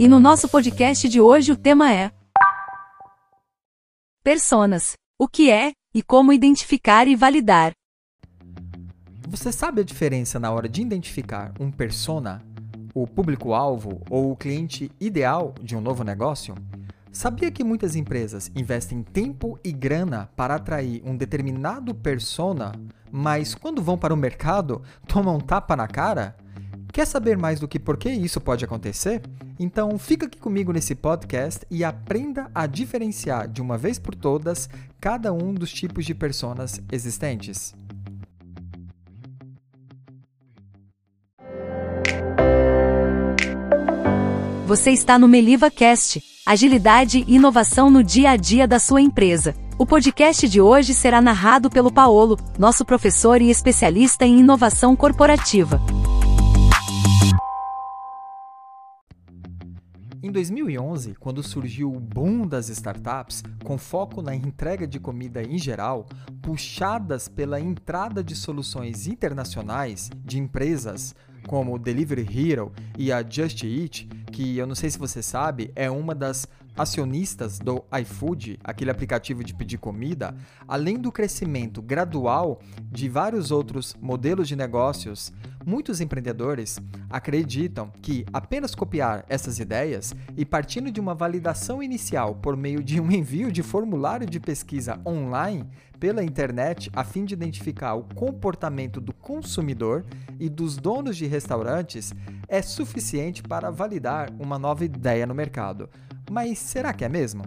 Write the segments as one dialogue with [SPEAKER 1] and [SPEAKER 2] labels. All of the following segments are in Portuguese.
[SPEAKER 1] E no nosso podcast de hoje o tema é Personas. O que é e como identificar e validar.
[SPEAKER 2] Você sabe a diferença na hora de identificar um persona, o público-alvo ou o cliente ideal de um novo negócio? Sabia que muitas empresas investem tempo e grana para atrair um determinado persona, mas quando vão para o mercado, tomam um tapa na cara? Quer saber mais do que por que isso pode acontecer? Então fica aqui comigo nesse podcast e aprenda a diferenciar de uma vez por todas cada um dos tipos de personas existentes.
[SPEAKER 1] Você está no Meliva Cast, agilidade e inovação no dia a dia da sua empresa. O podcast de hoje será narrado pelo Paolo, nosso professor e especialista em inovação corporativa.
[SPEAKER 2] Em 2011, quando surgiu o boom das startups, com foco na entrega de comida em geral, puxadas pela entrada de soluções internacionais de empresas como Delivery Hero e a Just Eat, que eu não sei se você sabe, é uma das acionistas do iFood, aquele aplicativo de pedir comida, além do crescimento gradual de vários outros modelos de negócios, muitos empreendedores acreditam que apenas copiar essas ideias e partindo de uma validação inicial por meio de um envio de formulário de pesquisa online pela internet a fim de identificar o comportamento do consumidor e dos donos de restaurantes é suficiente para validar uma nova ideia no mercado. Mas será que é mesmo?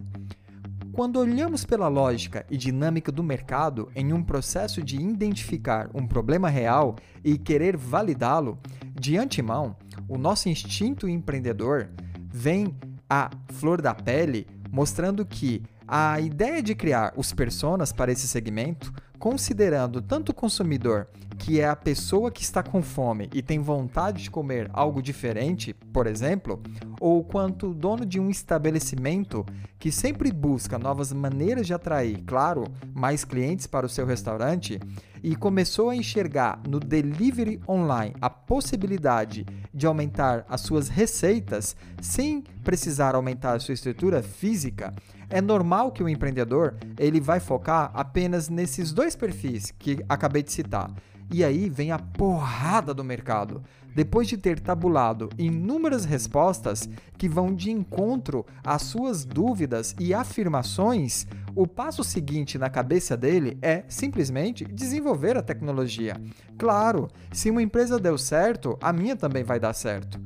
[SPEAKER 2] Quando olhamos pela lógica e dinâmica do mercado em um processo de identificar um problema real e querer validá-lo, de antemão, o nosso instinto empreendedor vem à flor da pele, mostrando que a ideia de criar os personas para esse segmento, considerando tanto o consumidor que é a pessoa que está com fome e tem vontade de comer algo diferente, por exemplo, ou quanto o dono de um estabelecimento que sempre busca novas maneiras de atrair, claro, mais clientes para o seu restaurante e começou a enxergar no delivery online a possibilidade de aumentar as suas receitas sem precisar aumentar sua estrutura física, é normal que o empreendedor ele vai focar apenas nesses dois perfis que acabei de citar e aí vem a porrada do mercado. Depois de ter tabulado inúmeras respostas que vão de encontro às suas dúvidas e afirmações, o passo seguinte na cabeça dele é simplesmente desenvolver a tecnologia. Claro, se uma empresa deu certo, a minha também vai dar certo.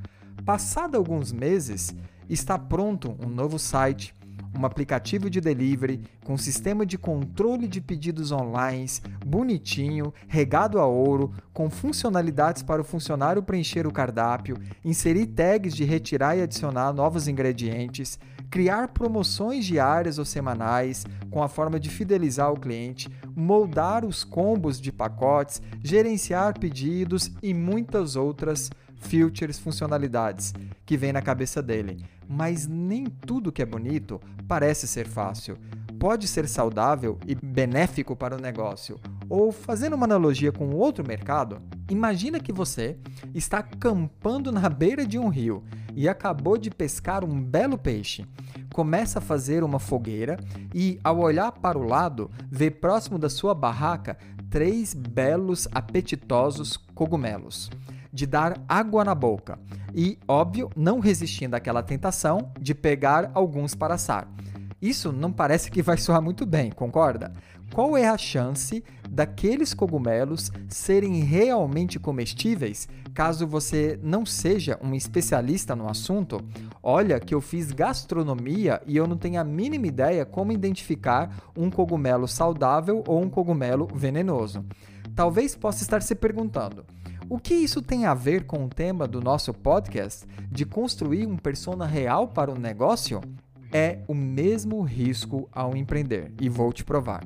[SPEAKER 2] Passado alguns meses, está pronto um novo site, um aplicativo de delivery com sistema de controle de pedidos online, bonitinho, regado a ouro, com funcionalidades para o funcionário preencher o cardápio, inserir tags de retirar e adicionar novos ingredientes, criar promoções diárias ou semanais com a forma de fidelizar o cliente, moldar os combos de pacotes, gerenciar pedidos e muitas outras features, funcionalidades que vem na cabeça dele. Mas nem tudo que é bonito parece ser fácil. Pode ser saudável e benéfico para o negócio. Ou fazendo uma analogia com outro mercado, imagina que você está acampando na beira de um rio e acabou de pescar um belo peixe. Começa a fazer uma fogueira e, ao olhar para o lado, vê próximo da sua barraca três belos, apetitosos cogumelos de dar água na boca e, óbvio, não resistindo àquela tentação de pegar alguns para assar. Isso não parece que vai soar muito bem, concorda? Qual é a chance daqueles cogumelos serem realmente comestíveis caso você não seja um especialista no assunto? Olha que eu fiz gastronomia e eu não tenho a mínima ideia como identificar um cogumelo saudável ou um cogumelo venenoso. Talvez possa estar se perguntando: o que isso tem a ver com o tema do nosso podcast de construir um persona real para o negócio? É o mesmo risco ao empreender, e vou te provar.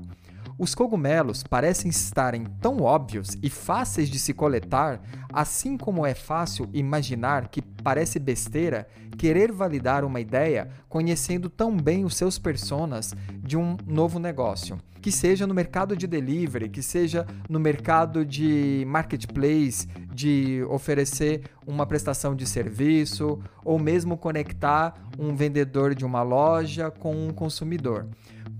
[SPEAKER 2] Os cogumelos parecem estarem tão óbvios e fáceis de se coletar, assim como é fácil imaginar que parece besteira querer validar uma ideia conhecendo tão bem os seus personas de um novo negócio. Que seja no mercado de delivery, que seja no mercado de marketplace, de oferecer uma prestação de serviço, ou mesmo conectar um vendedor de uma loja com um consumidor.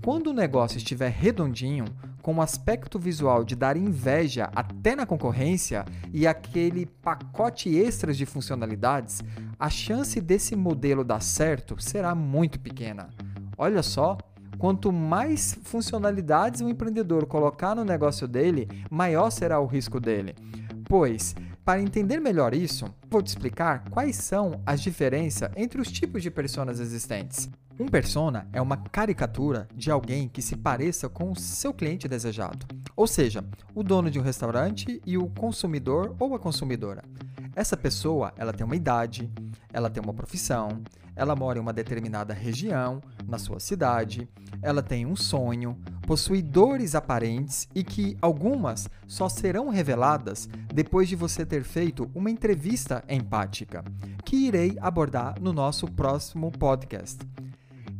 [SPEAKER 2] Quando o negócio estiver redondinho, com um aspecto visual de dar inveja até na concorrência e aquele pacote extras de funcionalidades, a chance desse modelo dar certo será muito pequena. Olha só, quanto mais funcionalidades o empreendedor colocar no negócio dele, maior será o risco dele. Pois, para entender melhor isso, vou te explicar quais são as diferenças entre os tipos de personas existentes. Um persona é uma caricatura de alguém que se pareça com o seu cliente desejado, ou seja, o dono de um restaurante e o consumidor ou a consumidora. Essa pessoa, ela tem uma idade, ela tem uma profissão, ela mora em uma determinada região, na sua cidade, ela tem um sonho, possui dores aparentes e que algumas só serão reveladas depois de você ter feito uma entrevista empática, que irei abordar no nosso próximo podcast.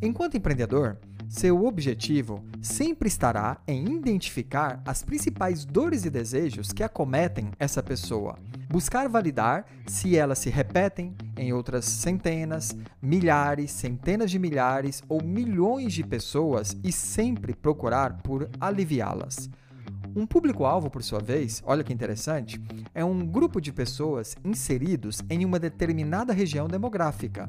[SPEAKER 2] Enquanto empreendedor, seu objetivo sempre estará em identificar as principais dores e desejos que acometem essa pessoa, buscar validar se elas se repetem em outras centenas, milhares, centenas de milhares ou milhões de pessoas e sempre procurar por aliviá-las. Um público-alvo, por sua vez, olha que interessante, é um grupo de pessoas inseridos em uma determinada região demográfica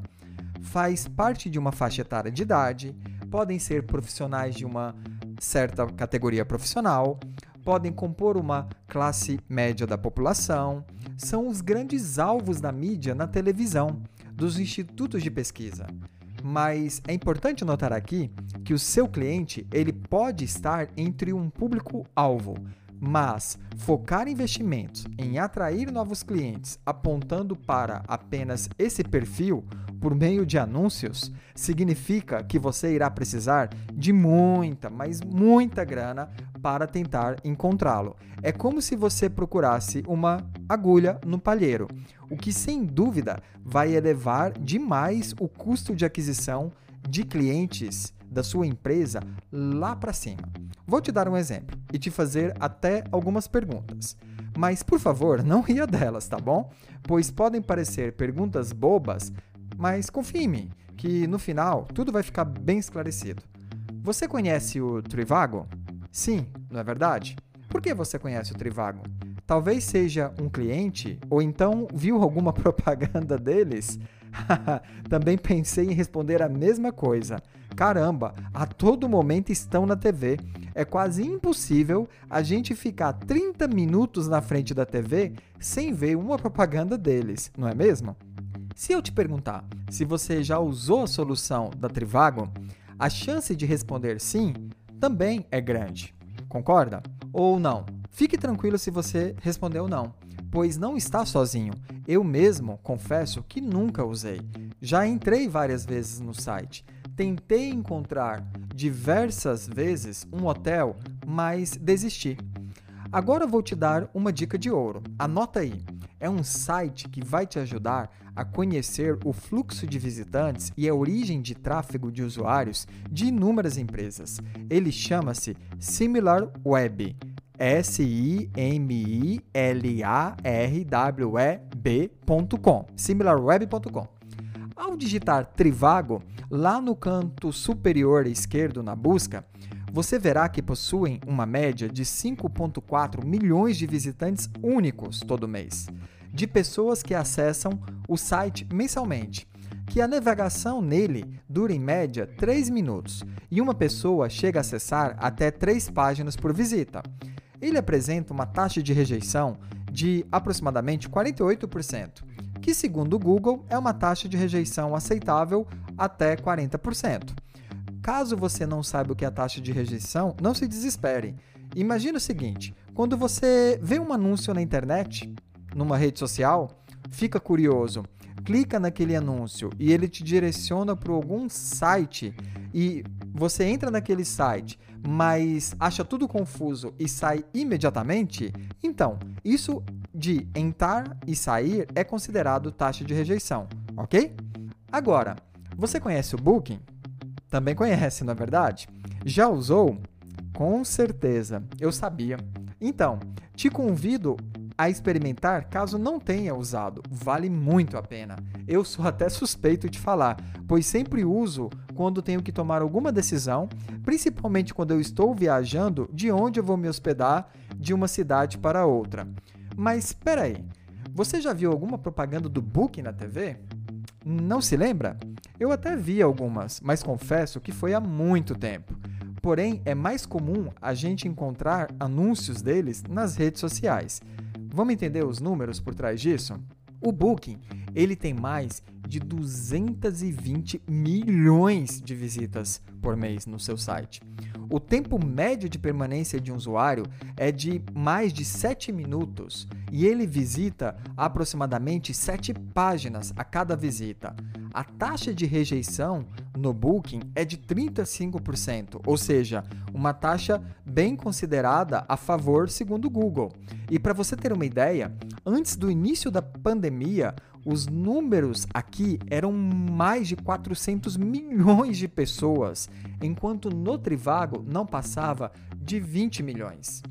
[SPEAKER 2] faz parte de uma faixa etária de idade, podem ser profissionais de uma certa categoria profissional, podem compor uma classe média da população, são os grandes alvos da mídia na televisão, dos institutos de pesquisa. Mas é importante notar aqui que o seu cliente ele pode estar entre um público-alvo, mas focar investimentos em atrair novos clientes apontando para apenas esse perfil por meio de anúncios significa que você irá precisar de muita, mas muita grana para tentar encontrá-lo. É como se você procurasse uma agulha no palheiro, o que sem dúvida vai elevar demais o custo de aquisição de clientes da sua empresa lá para cima. Vou te dar um exemplo e te fazer até algumas perguntas. Mas, por favor, não ria delas, tá bom? Pois podem parecer perguntas bobas, mas confie em mim, que no final tudo vai ficar bem esclarecido. Você conhece o Trivago? Sim, não é verdade? Por que você conhece o Trivago? Talvez seja um cliente ou então viu alguma propaganda deles? Também pensei em responder a mesma coisa. Caramba, a todo momento estão na TV. É quase impossível a gente ficar 30 minutos na frente da TV sem ver uma propaganda deles, não é mesmo? Se eu te perguntar se você já usou a solução da Trivago, a chance de responder sim também é grande. Concorda? Ou não? Fique tranquilo se você respondeu não, pois não está sozinho. Eu mesmo confesso que nunca usei. Já entrei várias vezes no site, tentei encontrar diversas vezes um hotel, mas desisti. Agora vou te dar uma dica de ouro. Anota aí. É um site que vai te ajudar a conhecer o fluxo de visitantes e a origem de tráfego de usuários de inúmeras empresas. Ele chama-se Similar Web. S-I-M-I-L-A-R-W-E-B.com. SimilarWeb.com. Ao digitar Trivago, lá no canto superior esquerdo na busca, você verá que possuem uma média de 5,4 milhões de visitantes únicos todo mês, de pessoas que acessam o site mensalmente, que a navegação nele dura em média 3 minutos e uma pessoa chega a acessar até 3 páginas por visita. Ele apresenta uma taxa de rejeição de aproximadamente 48%, que, segundo o Google, é uma taxa de rejeição aceitável até 40%. Caso você não saiba o que é a taxa de rejeição, não se desespere. Imagina o seguinte: quando você vê um anúncio na internet, numa rede social, fica curioso, clica naquele anúncio e ele te direciona para algum site e você entra naquele site, mas acha tudo confuso e sai imediatamente, então isso de entrar e sair é considerado taxa de rejeição, ok? Agora, você conhece o Booking? Também conhece, não é verdade? Já usou? Com certeza, eu sabia. Então, te convido a experimentar caso não tenha usado. Vale muito a pena. Eu sou até suspeito de falar, pois sempre uso quando tenho que tomar alguma decisão, principalmente quando eu estou viajando de onde eu vou me hospedar de uma cidade para outra. Mas espera aí, você já viu alguma propaganda do Booking na TV? Não se lembra? Eu até vi algumas, mas confesso que foi há muito tempo. Porém, é mais comum a gente encontrar anúncios deles nas redes sociais. Vamos entender os números por trás disso? O Booking, ele tem mais de 220 milhões de visitas por mês no seu site. O tempo médio de permanência de um usuário é de mais de 7 minutos e ele visita aproximadamente 7 páginas a cada visita. A taxa de rejeição no Booking é de 35%, ou seja, uma taxa bem considerada a favor segundo o Google. E para você ter uma ideia, antes do início da pandemia, os números aqui eram mais de 400 milhões de pessoas, enquanto no Trivago não passava de 20 milhões.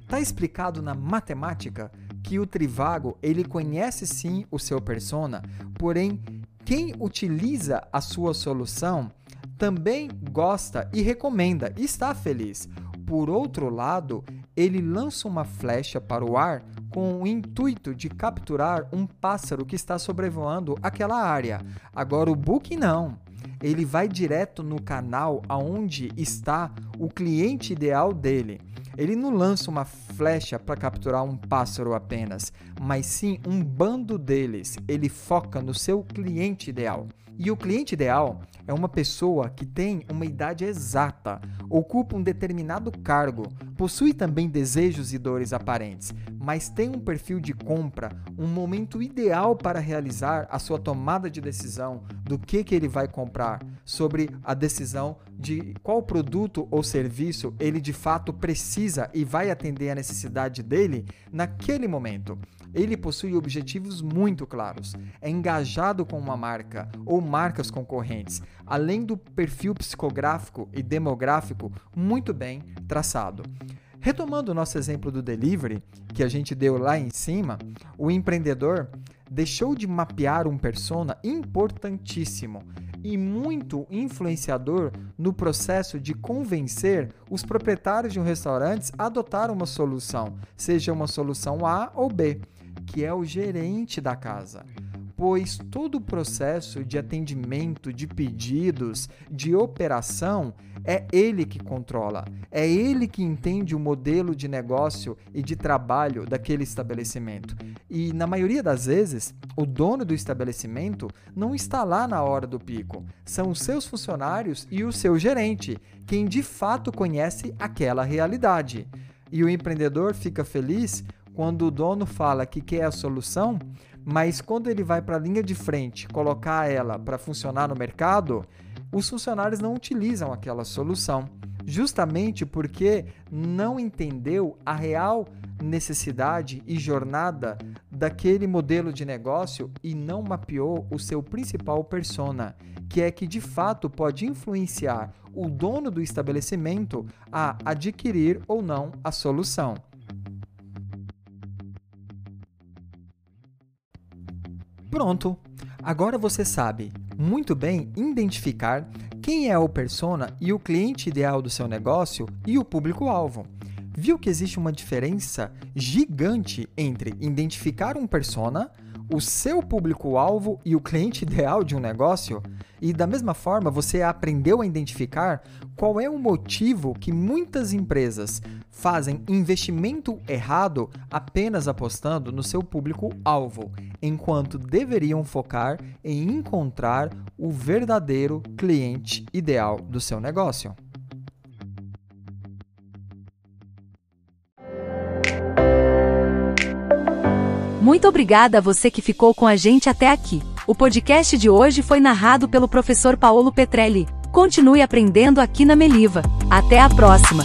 [SPEAKER 2] Está explicado na matemática que o Trivago ele conhece sim o seu persona, porém quem utiliza a sua solução também gosta e recomenda e está feliz. Por outro lado, ele lança uma flecha para o ar com o intuito de capturar um pássaro que está sobrevoando aquela área. Agora o Book não. Ele vai direto no canal aonde está o cliente ideal dele. Ele não lança uma flecha para capturar um pássaro apenas, mas sim um bando deles. Ele foca no seu cliente ideal. E o cliente ideal é uma pessoa que tem uma idade exata, ocupa um determinado cargo, possui também desejos e dores aparentes, mas tem um perfil de compra, um momento ideal para realizar a sua tomada de decisão do que, que ele vai comprar, sobre a decisão de qual produto ou serviço ele de fato precisa e vai atender a necessidade dele naquele momento. Ele possui objetivos muito claros, é engajado com uma marca ou marcas concorrentes, além do perfil psicográfico e demográfico muito bem traçado. Retomando o nosso exemplo do delivery, que a gente deu lá em cima, o empreendedor deixou de mapear um persona importantíssimo e muito influenciador no processo de convencer os proprietários de um restaurante a adotar uma solução, seja uma solução A ou B que é o gerente da casa, pois todo o processo de atendimento, de pedidos, de operação é ele que controla, é ele que entende o modelo de negócio e de trabalho daquele estabelecimento. E na maioria das vezes, o dono do estabelecimento não está lá na hora do pico, são os seus funcionários e o seu gerente, quem de fato conhece aquela realidade. E o empreendedor fica feliz quando o dono fala que quer a solução, mas quando ele vai para a linha de frente colocar ela para funcionar no mercado, os funcionários não utilizam aquela solução, justamente porque não entendeu a real necessidade e jornada daquele modelo de negócio e não mapeou o seu principal persona, que é que de fato pode influenciar o dono do estabelecimento a adquirir ou não a solução. Pronto! Agora você sabe muito bem identificar quem é o persona e o cliente ideal do seu negócio e o público-alvo. Viu que existe uma diferença gigante entre identificar um persona, o seu público-alvo e o cliente ideal de um negócio? E da mesma forma, você aprendeu a identificar qual é o motivo que muitas empresas fazem investimento errado apenas apostando no seu público-alvo, enquanto deveriam focar em encontrar o verdadeiro cliente ideal do seu negócio.
[SPEAKER 1] Muito obrigada a você que ficou com a gente até aqui. O podcast de hoje foi narrado pelo professor Paulo Petrelli. Continue aprendendo aqui na Meliva. Até a próxima!